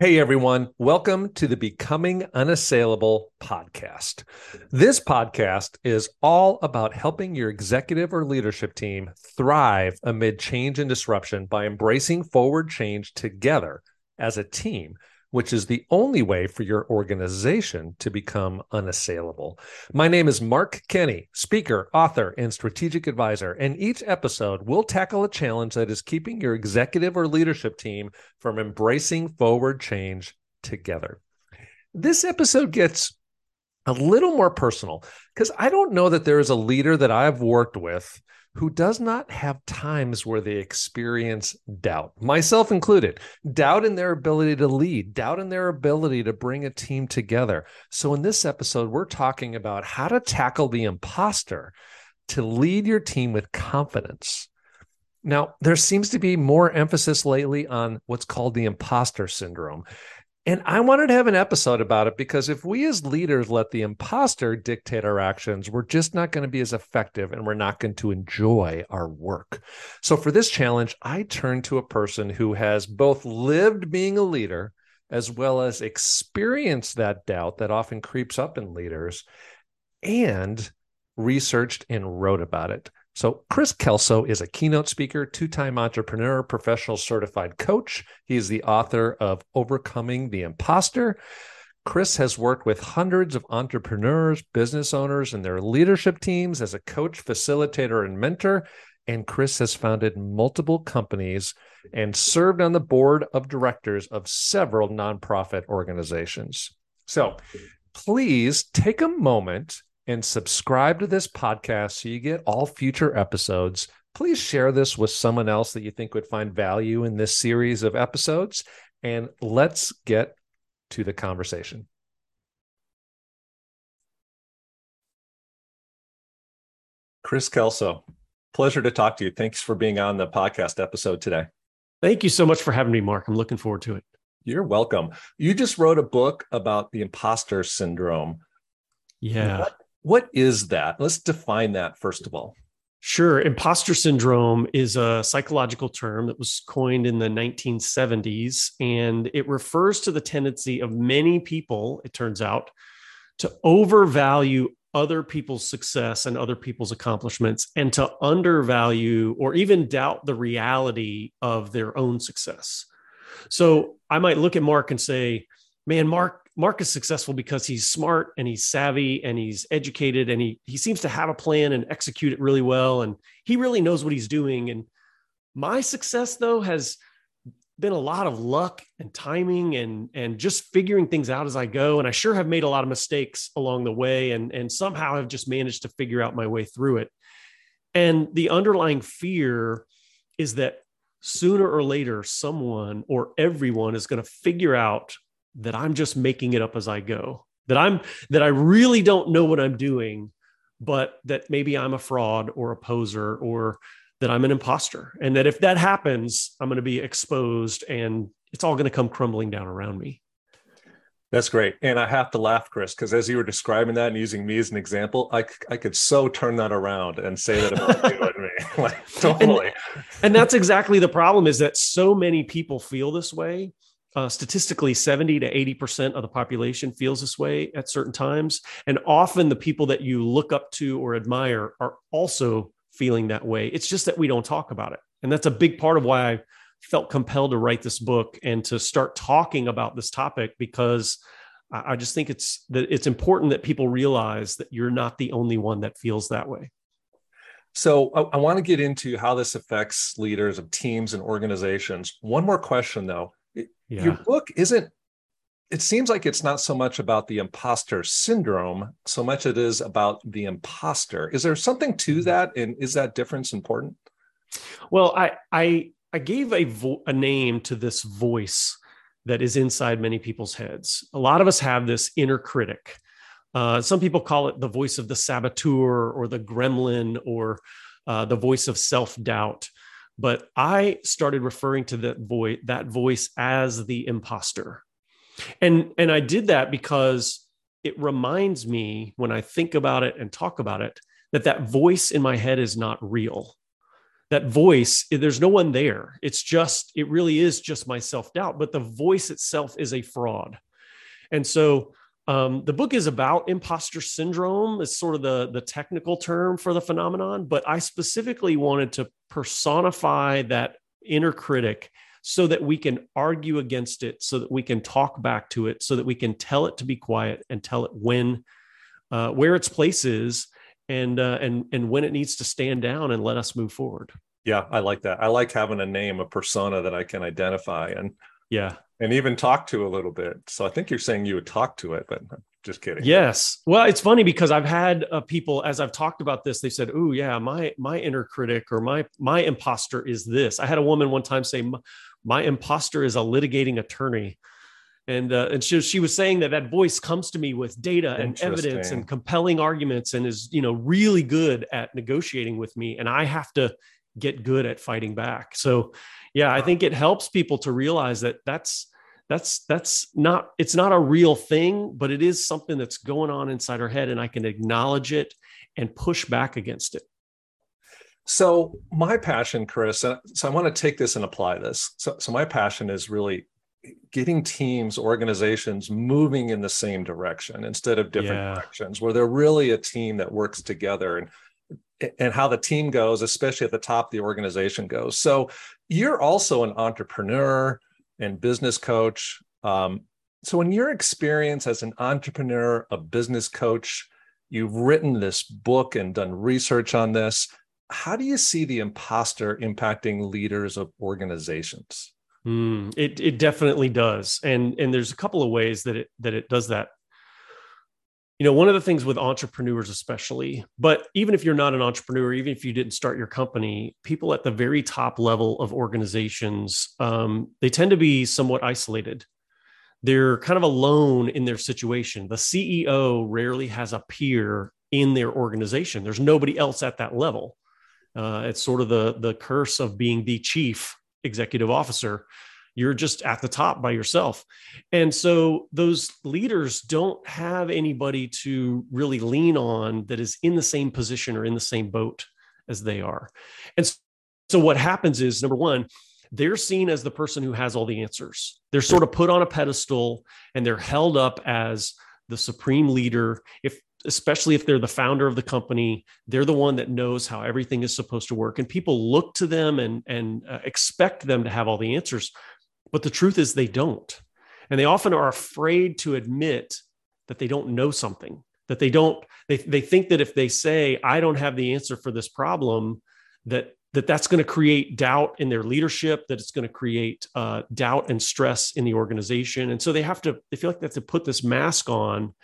Hey everyone, welcome to the Becoming Unassailable podcast. This podcast is all about helping your executive or leadership team thrive amid change and disruption by embracing forward change together as a team which is the only way for your organization to become unassailable. My name is Mark Kenny, speaker, author, and strategic advisor. And each episode, we'll tackle a challenge that is keeping your executive or leadership team from embracing forward change together. This episode gets a little more personal because I don't know that there is a leader that I've worked with who does not have times where they experience doubt, myself included, doubt in their ability to lead, doubt in their ability to bring a team together. So, in this episode, we're talking about how to tackle the imposter to lead your team with confidence. Now, there seems to be more emphasis lately on what's called the imposter syndrome. And I wanted to have an episode about it because if we as leaders let the imposter dictate our actions, we're just not going to be as effective and we're not going to enjoy our work. So for this challenge, I turned to a person who has both lived being a leader as well as experienced that doubt that often creeps up in leaders and researched and wrote about it. So, Kris Kelso is a keynote speaker, two time entrepreneur, professional certified coach. He is the author of Overcoming the Imposter. Kris has worked with hundreds of entrepreneurs, business owners, and their leadership teams as a coach, facilitator, and mentor. And Kris has founded multiple companies and served on the board of directors of several nonprofit organizations. So, please take a moment and subscribe to this podcast so you get all future episodes. Please share this with someone else that you think would find value in this series of episodes. And let's get to the conversation. Kris Kelso, pleasure to talk to you. Thanks for being on the podcast episode today. Thank you so much for having me, Mark. I'm looking forward to it. You're welcome. You just wrote a book about the imposter syndrome. Yeah. What what is that? Let's define that first of all. Sure. Imposter syndrome is a psychological term that was coined in the 1970s, and it refers to the tendency of many people, it turns out, to overvalue other people's success and other people's accomplishments and to undervalue or even doubt the reality of their own success. So I might look at Mark and say, man, Mark, Mark is successful because he's smart and he's savvy and he's educated and he he seems to have a plan and execute it really well. And he really knows what he's doing. And my success though has been a lot of luck and timing and and just figuring things out as I go. And I sure have made a lot of mistakes along the way and and somehow have just managed to figure out my way through it. And the underlying fear is that sooner or later someone or everyone is going to figure out that I'm just making it up as I go, that I'm that I really don't know what I'm doing, but that maybe I'm a fraud or a poser or that I'm an imposter. And that if that happens, I'm going to be exposed and it's all going to come crumbling down around me. That's great. And I have to laugh, Kris, because as you were describing that and using me as an example, I, I could so turn that around and say that about you and me. like, totally. And, and that's exactly the problem is that so many people feel this way uh, statistically 70 to 80% of the population feels this way at certain times. And often the people that you look up to or admire are also feeling that way. It's just that we don't talk about it. And that's a big part of why I felt compelled to write this book and to start talking about this topic because I just think it's that it's important that people realize that you're not the only one that feels that way. So I, I want to get into how this affects leaders of teams and organizations. One more question though yeah. your book isn't it seems like it's not so much about the imposter syndrome so much it is about the imposter. Is there something to mm-hmm. that and is that difference important? Well i i i gave a vo- a name to this voice that is inside many people's heads. A lot of us have this inner critic. Uh, some people call it the voice of the saboteur or the gremlin or uh, the voice of self-doubt but I started referring to that voice that voice as the imposter. And and I did that because it reminds me when I think about it and talk about it that that voice in my head is not real. that voice there's no one there it's just it really is just my self-doubt but the voice itself is a fraud and so um, the book is about imposter syndrome it's sort of the the technical term for the phenomenon but i specifically wanted to personify that inner critic so that we can argue against it so that we can talk back to it so that we can tell it to be quiet and tell it when uh, where its place is and uh, and and when it needs to stand down and let us move forward. Yeah, I like that. I like having a name, a persona that I can identify and yeah, and even talk to a little bit. So I think you're saying you would talk to it, but just kidding. Yes. Well, it's funny because I've had uh, people as I've talked about this, they said, "Oh, yeah, my my inner critic or my my imposter is this." I had a woman one time say, "My imposter is a litigating attorney." and uh, and she, she was saying that that voice comes to me with data and evidence and compelling arguments and is you know really good at negotiating with me and i have to get good at fighting back so yeah i think it helps people to realize that that's that's that's not it's not a real thing but it is something that's going on inside our head and i can acknowledge it and push back against it so my passion kris so i want to take this and apply this so, so my passion is really getting teams, organizations moving in the same direction instead of different yeah. directions, where they're really a team that works together and and how the team goes, especially at the top the organization goes. So you're also an entrepreneur and business coach. Um, so in your experience as an entrepreneur, a business coach, you've written this book and done research on this. How do you see the imposter impacting leaders of organizations? Mm, it it definitely does, and and there's a couple of ways that it that it does that. You know, one of the things with entrepreneurs, especially, but even if you're not an entrepreneur, even if you didn't start your company, people at the very top level of organizations, um, they tend to be somewhat isolated. They're kind of alone in their situation. The CEO rarely has a peer in their organization. There's nobody else at that level. Uh, it's sort of the the curse of being the chief executive officer you're just at the top by yourself. And so those leaders don't have anybody to really lean on that is in the same position or in the same boat as they are. And so what happens is number one they're seen as the person who has all the answers. They're sort of put on a pedestal and they're held up as the supreme leader. If especially if they're the founder of the company they're the one that knows how everything is supposed to work. And people look to them and and uh, expect them to have all the answers but the truth is they don't and they often are afraid to admit that they don't know something that they don't they, they think that if they say i don't have the answer for this problem that that that's going to create doubt in their leadership that it's going to create uh, doubt and stress in the organization and so they have to they feel like they have to put this mask on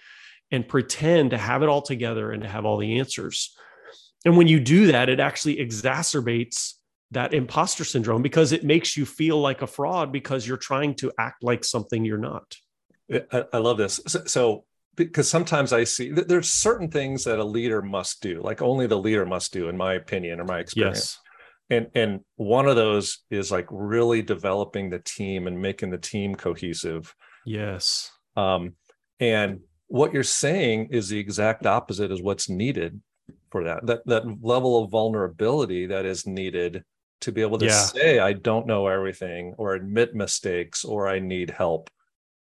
and pretend to have it all together and to have all the answers. And when you do that, it actually exacerbates that imposter syndrome because it makes you feel like a fraud because you're trying to act like something you're not. I, I love this. So, so, because sometimes I see that there's certain things that a leader must do, like only the leader must do, in my opinion or my experience. Yes. And and one of those is like really developing the team and making the team cohesive. Yes. Um, and what you're saying is the exact opposite is what's needed for that that that level of vulnerability that is needed to be able to yeah. say i don't know everything or admit mistakes or i need help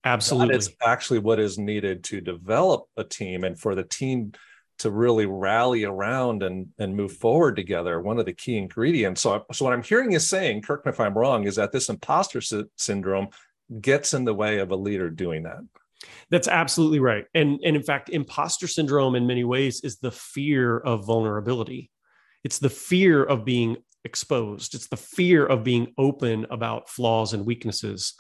absolutely it's actually what is needed to develop a team and for the team to really rally around and and move forward together one of the key ingredients so so what i'm hearing you saying correct me if i'm wrong is that this imposter sy- syndrome gets in the way of a leader doing that that's absolutely right. And, and in fact, imposter syndrome in many ways is the fear of vulnerability. It's the fear of being exposed. It's the fear of being open about flaws and weaknesses.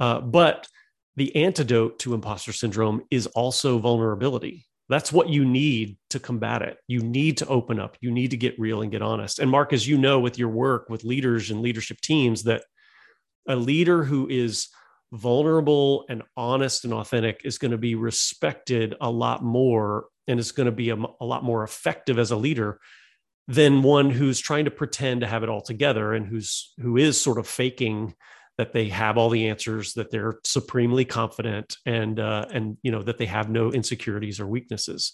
Uh, but the antidote to imposter syndrome is also vulnerability. That's what you need to combat it. You need to open up. You need to get real and get honest. And Mark, as you know, with your work with leaders and leadership teams, that a leader who is vulnerable and honest and authentic is going to be respected a lot more and is going to be a, a, lot more effective as a leader than one who's trying to pretend to have it all together and who's who is sort of faking that they have all the answers that they're supremely confident and uh, and you know that they have no insecurities or weaknesses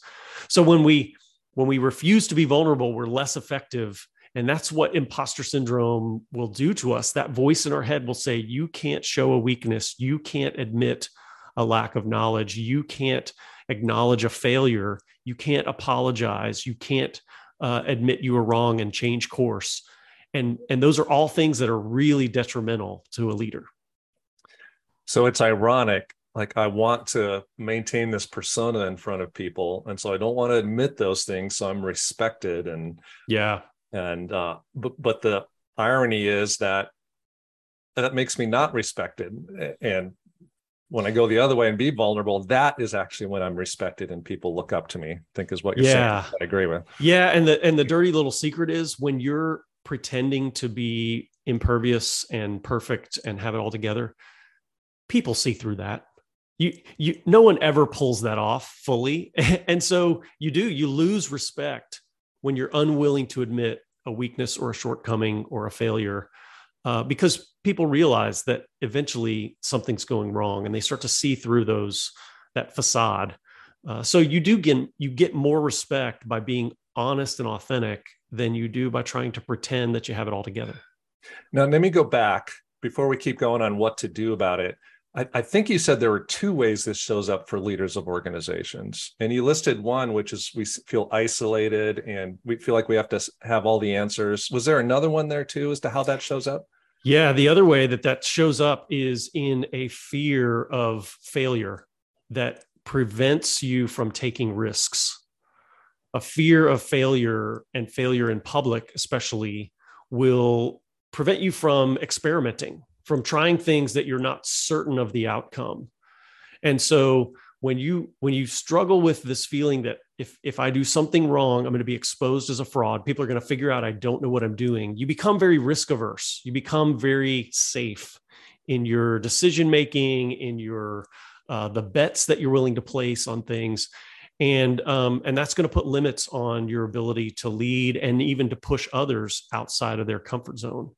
so when we when we refuse to be vulnerable we're less effective And that's what imposter syndrome will do to us. That voice in our head will say, You can't show a weakness. You can't admit a lack of knowledge. You can't acknowledge a failure. You can't apologize. You can't uh, admit you were wrong and change course. And, and those are all things that are really detrimental to a leader. So it's ironic. Like I want to maintain this persona in front of people. And so I don't want to admit those things. So I'm respected and yeah. And uh but but the irony is that that makes me not respected. And when I go the other way and be vulnerable, that is actually when I'm respected and people look up to me. I think is what you're yeah. saying. I agree with. Yeah, and the and the dirty little secret is when you're pretending to be impervious and perfect and have it all together, people see through that. You you no one ever pulls that off fully. And so you do, you lose respect when you're unwilling to admit a weakness or a shortcoming or a failure uh, because people realize that eventually something's going wrong and they start to see through those that facade. Uh, so you do get you get more respect by being honest and authentic than you do by trying to pretend that you have it all together. Now let me go back before we keep going on what to do about it I, I think you said there were two ways this shows up for leaders of organizations and you listed one which is we feel isolated and we feel like we have to have all the answers. Was there another one there too as to how that shows up? Yeah, the other way that that shows up is in a fear of failure that prevents you from taking risks. A fear of failure and failure in public, especially, will prevent you from experimenting, from trying things that you're not certain of the outcome. And so when you when you struggle with this feeling that if if I do something wrong, I'm going to be exposed as a fraud. People are going to figure out I don't know what I'm doing. You become very risk averse. You become very safe in your decision making, in your uh, the bets that you're willing to place on things, and um, and that's going to put limits on your ability to lead and even to push others outside of their comfort zone.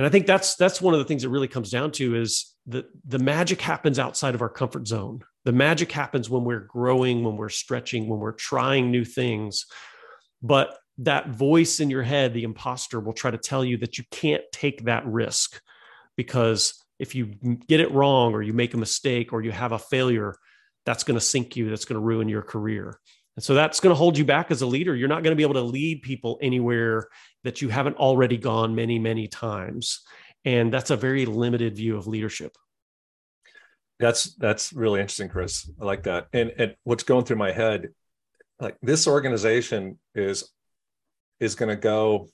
And I think that's that's one of the things that really comes down to is that the magic happens outside of our comfort zone. The magic happens when we're growing, when we're stretching, when we're trying new things. But that voice in your head, the imposter, will try to tell you that you can't take that risk because if you get it wrong or you make a mistake or you have a failure, that's going to sink you, that's going to ruin your career. And so that's going to hold you back as a leader. You're not going to be able to lead people anywhere that you haven't already gone many, many times. And that's a very limited view of leadership. That's that's really interesting, Kris. I like that. And and what's going through my head, like this organization is is going to go.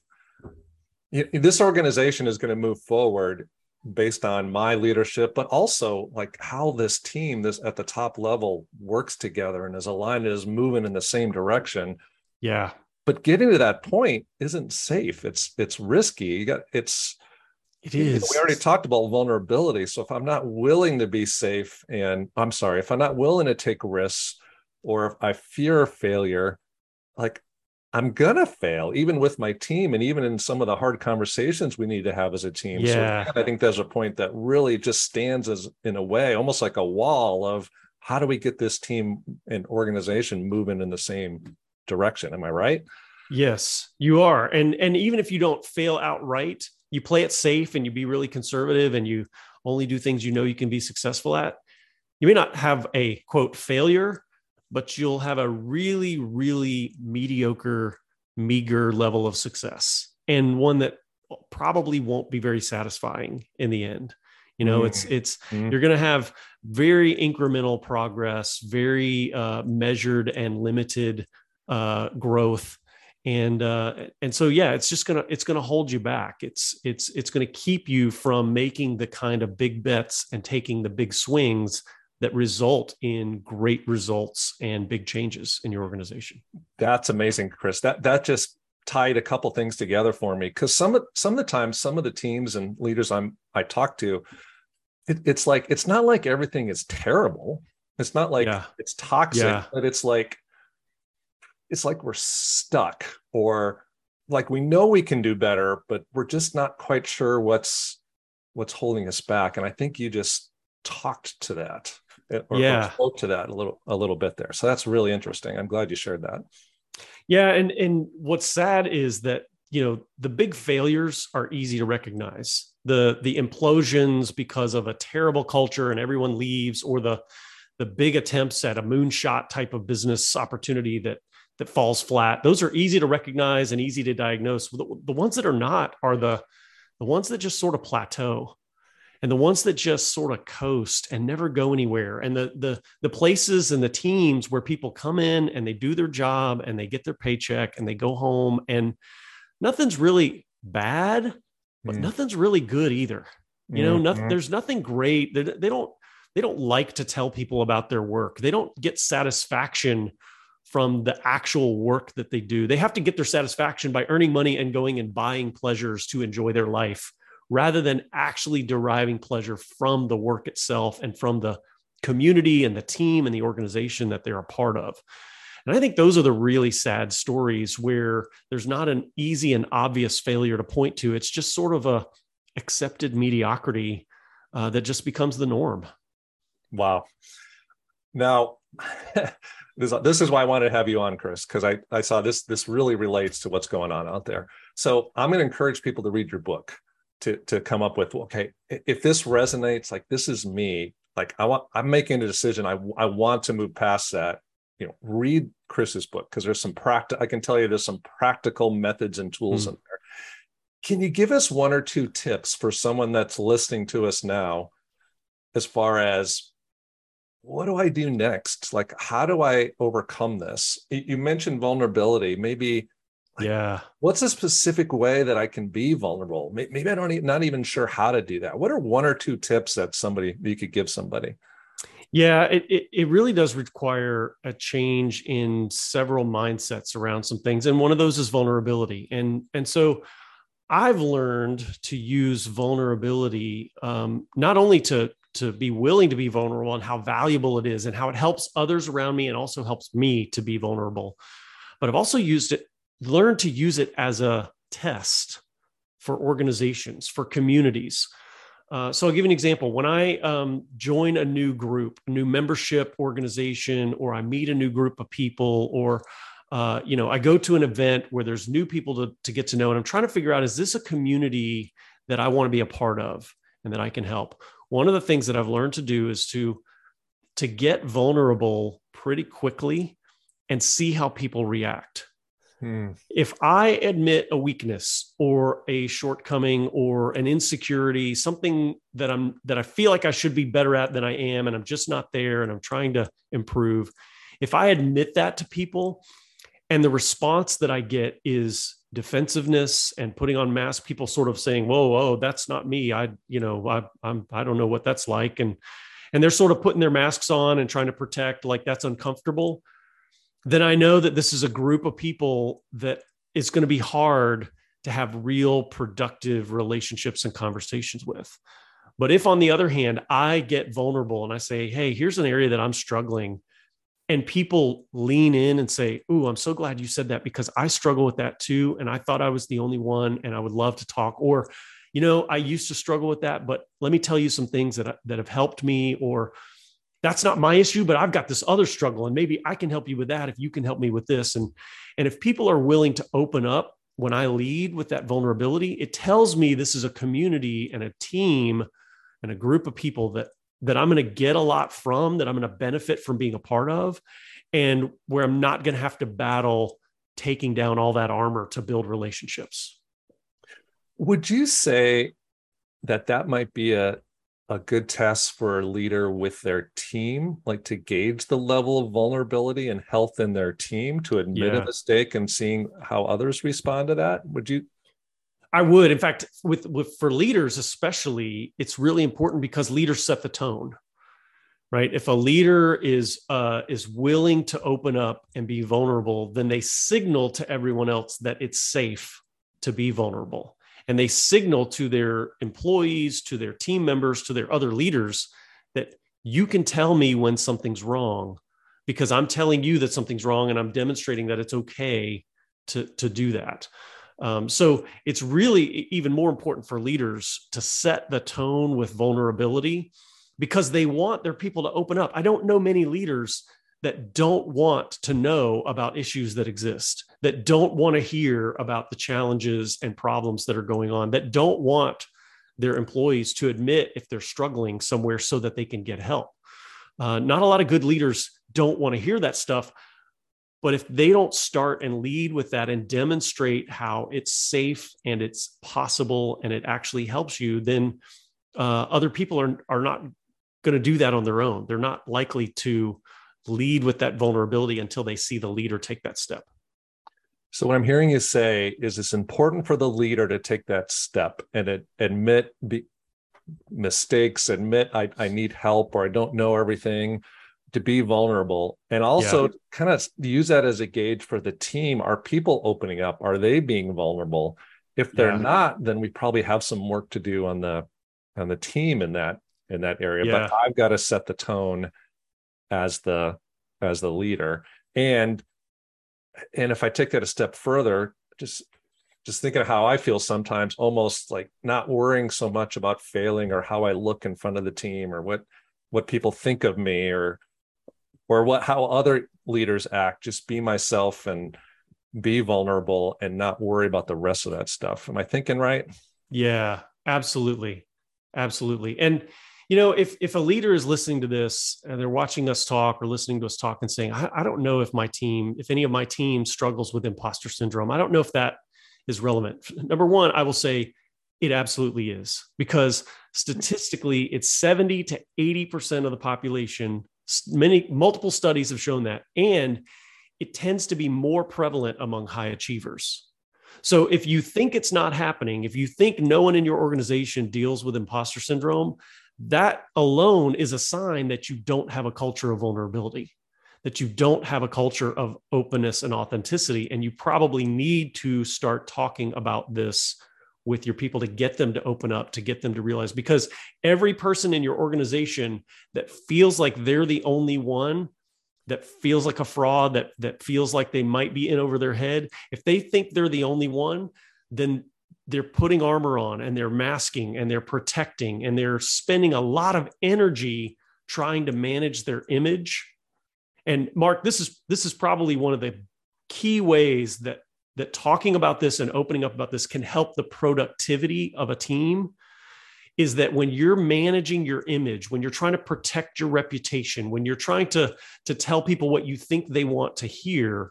This organization is going to move forward based on my leadership, but also like how this team, this at the top level, works together and is aligned and is moving in the same direction. Yeah. But getting to that point isn't safe. It's it's risky. You got it's it is. You know, we already talked about vulnerability. So if I'm not willing to be safe, and I'm sorry, if I'm not willing to take risks, or if I fear failure, like I'm gonna fail, even with my team, and even in some of the hard conversations we need to have as a team. Yeah. So I think there's a point that really just stands as in a way, almost like a wall of how do we get this team and organization moving in the same direction? Am I right? Yes, you are. And and even if you don't fail outright, you play it safe and you be really conservative and you only do things you know you can be successful at. You may not have a quote failure, but you'll have a really, really mediocre, meager level of success and one that probably won't be very satisfying in the end. You know, mm. it's it's mm. you're going to have very incremental progress, very uh, measured and limited uh, growth, and uh, and so yeah, it's just gonna it's gonna hold you back. It's it's it's going to keep you from making the kind of big bets and taking the big swings that result in great results and big changes in your organization. That's amazing, Kris. That that just tied a couple things together for me because some of some of the times some of the teams and leaders I'm I talk to, it, it's like it's not like everything is terrible. It's not like yeah. it's toxic, yeah. but it's like it's like we're stuck or like we know we can do better, but we're just not quite sure what's what's holding us back. And I think you just talked to that or, yeah. Or spoke to that a little a little bit there. So that's really interesting. I'm glad you shared that. Yeah, and and what's sad is that you know the big failures are easy to recognize the the implosions because of a terrible culture and everyone leaves or the the big attempts at a moonshot type of business opportunity that that falls flat those are easy to recognize and easy to diagnose the, the ones that are not are the the ones that just sort of plateau and the ones that just sort of coast and never go anywhere. And the the the places and the teams where people come in and they do their job and they get their paycheck and they go home and nothing's really bad but mm. nothing's really good either. You know mm-hmm. nothing there's nothing great. They, they don't they don't like to tell people about their work. They don't get satisfaction from the actual work that they do. They have to get their satisfaction by earning money and going and buying pleasures to enjoy their life rather than actually deriving pleasure from the work itself and from the community and the team and the organization that they're a part of. And I think those are the really sad stories where there's not an easy and obvious failure to point to. It's just sort of a accepted mediocrity uh, that just becomes the norm. Wow. Now, this, this is why I wanted to have you on, Kris, because I, I saw this this really relates to what's going on out there. So I'm going to encourage people to read your book to to come up with okay if this resonates like this is me like i want i'm making a decision. I i want to move past that. You know read kris's book because there's some practice i can tell you there's some practical methods and tools mm. in there. Can you give us one or two tips for someone that's listening to us now as far as what do i do next? Like how do i overcome this? You mentioned vulnerability. Maybe yeah. What's a specific way that I can be vulnerable? Maybe I don't even, not even sure how to do that. What are one or two tips that somebody you could give somebody? Yeah, it, it, it really does require a change in several mindsets around some things. And one of those is vulnerability. And, and so I've learned to use vulnerability um, not only to, to be willing to be vulnerable and how valuable it is and how it helps others around me and also helps me to be vulnerable. But I've also used it learn to use it as a test for organizations, for communities. Uh, so I'll give you an example. When I um, join a new group, a new membership organization, or I meet a new group of people, or uh, you know, I go to an event where there's new people to, to get to know, and I'm trying to figure out is this a community that I want to be a part of and that I can help. One of the things that I've learned to do is to to get vulnerable pretty quickly and see how people react. Hmm. If I admit a weakness or a shortcoming or an insecurity, something that I'm that I feel like I should be better at than I am, and I'm just not there, and I'm trying to improve, if I admit that to people, and the response that I get is defensiveness and putting on masks, people sort of saying, "Whoa, whoa, that's not me. I, you know, I, I'm, I don't know what that's like," and and they're sort of putting their masks on and trying to protect, like that's uncomfortable then I know that this is a group of people that it's going to be hard to have real productive relationships and conversations with. But if, on the other hand, I get vulnerable and I say, hey, here's an area that I'm struggling, and people lean in and say, Ooh, I'm so glad you said that because I struggle with that too. And I thought I was the only one, and I would love to talk. Or, you know, I used to struggle with that, but let me tell you some things that, that have helped me. Or, that's not my issue but i've got this other struggle and maybe i can help you with that if you can help me with this. And and if people are willing to open up when i lead with that vulnerability it tells me this is a community and a team and a group of people that that i'm going to get a lot from that i'm going to benefit from being a part of and where i'm not going to have to battle taking down all that armor to build relationships. Would you say that that might be a a good test for a leader with their team, like to gauge the level of vulnerability and health in their team, to admit yeah. a mistake and seeing how others respond to that? Would you? I would. In fact, with, with for leaders especially, it's really important because leaders set the tone. Right. If a leader is uh, is willing to open up and be vulnerable, then they signal to everyone else that it's safe to be vulnerable and they signal to their employees, to their team members, to their other leaders that you can tell me when something's wrong because I'm telling you that something's wrong and I'm demonstrating that it's okay to, to do that. Um, so it's really even more important for leaders to set the tone with vulnerability because they want their people to open up. I don't know many leaders that don't want to know about issues that exist, that don't want to hear about the challenges and problems that are going on, that don't want their employees to admit if they're struggling somewhere so that they can get help. Uh, not a lot of good leaders don't want to hear that stuff. But if they don't start and lead with that and demonstrate how it's safe and it's possible and it actually helps you, then uh, other people are, are not going to do that on their own. They're not likely to lead with that vulnerability until they see the leader take that step. So what I'm hearing you say is it's important for the leader to take that step and it, admit be, mistakes, admit I, I need help or I don't know everything, to be vulnerable, and also yeah. kind of use that as a gauge for the team. Are people opening up? Are they being vulnerable? If they're yeah. not, then we probably have some work to do on the on the team in that in that area. Yeah. But I've got to set the tone as the as the leader and and if i take that a step further just just thinking of how i feel sometimes almost like not worrying so much about failing or how i look in front of the team or what what people think of me or or what how other leaders act just be myself and be vulnerable and not worry about the rest of that stuff. Am i thinking right? Yeah absolutely. Absolutely. And you know, if if a leader is listening to this and they're watching us talk or listening to us talk and saying, I, I don't know if my team, if any of my team struggles with imposter syndrome, I don't know if that is relevant. Number one, I will say it absolutely is because statistically, it's 70 to 80% of the population. Many multiple studies have shown that. And it tends to be more prevalent among high achievers. So if you think it's not happening, if you think no one in your organization deals with imposter syndrome, that alone is a sign that you don't have a culture of vulnerability, that you don't have a culture of openness and authenticity. And you probably need to start talking about this with your people to get them to open up, to get them to realize, because every person in your organization that feels like they're the only one that feels like a fraud that that feels like they might be in over their head if they think they're the only one then they're putting armor on and they're masking and they're protecting and they're spending a lot of energy trying to manage their image. And mark this is this is probably one of the key ways that that talking about this and opening up about this can help the productivity of a team is that when you're managing your image when you're trying to protect your reputation when you're trying to to tell people what you think they want to hear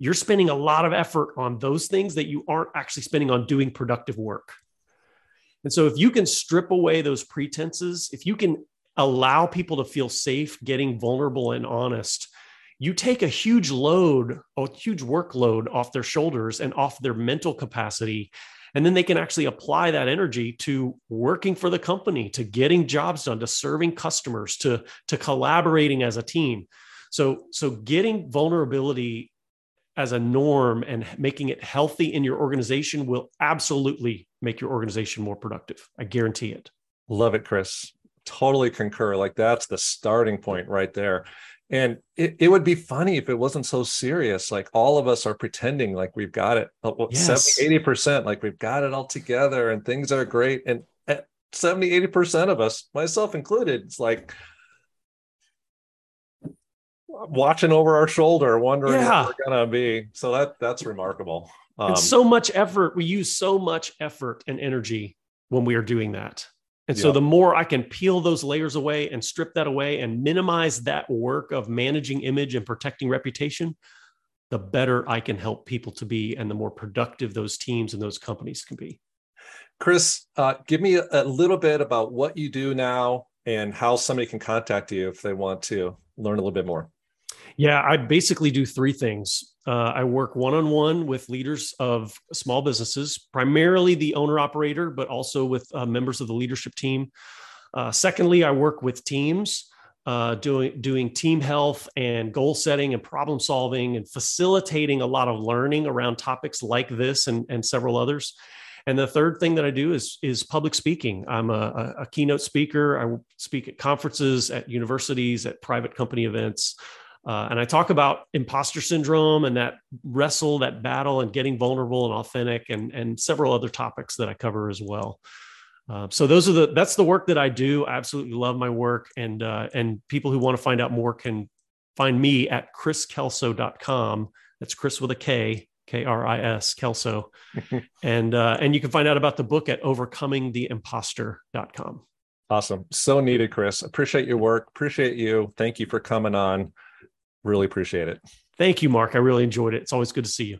you're spending a lot of effort on those things that you aren't actually spending on doing productive work. And so if you can strip away those pretenses, if you can allow people to feel safe getting vulnerable and honest, you take a huge load, a huge workload off their shoulders and off their mental capacity. And then they can actually apply that energy to working for the company, to getting jobs done, to serving customers, to, to collaborating as a team. So, so getting vulnerability as a norm and making it healthy in your organization will absolutely make your organization more productive. I guarantee it. Love it, Kris. Totally concur. Like that's the starting point right there. And it, it would be funny if it wasn't so serious. Like all of us are pretending like we've got it yes. 70, 80%, like we've got it all together and things are great. And 70, 80% of us, myself included, it's like, watching over our shoulder, wondering yeah. what we're gonna be. So that that's remarkable. Um, and so much effort. We use so much effort and energy when we are doing that. And so the more I can peel those layers away and strip that away and minimize that work of managing image and protecting reputation, the better I can help people to be and the more productive those teams and those companies can be. Kris, uh, give me a, a little bit about what you do now and how somebody can contact you if they want to learn a little bit more. Yeah, I basically do three things. Uh, I work one on one with leaders of small businesses, primarily the owner operator, but also with uh, members of the leadership team. Uh, secondly, I work with teams. Uh, doing doing team health and goal setting and problem solving and facilitating a lot of learning around topics like this and, and several others. And the third thing that I do is is public speaking. I'm a, a keynote speaker. I speak at conferences, at universities, at private company events. Uh, and I talk about imposter syndrome and that wrestle, that battle, and getting vulnerable and authentic, and and several other topics that I cover as well. Uh, so those are the that's the work that I do. I absolutely love my work, and uh, and people who want to find out more can find me at kriskelso.com. That's Chris with a K, K R I S, Kelso. and, uh, and you can find out about the book at overcomingtheimposter.com. Awesome. So needed, Kris. Appreciate your work. Appreciate you. Thank you for coming on. Really appreciate it. Thank you, Mark. I really enjoyed it. It's always good to see you.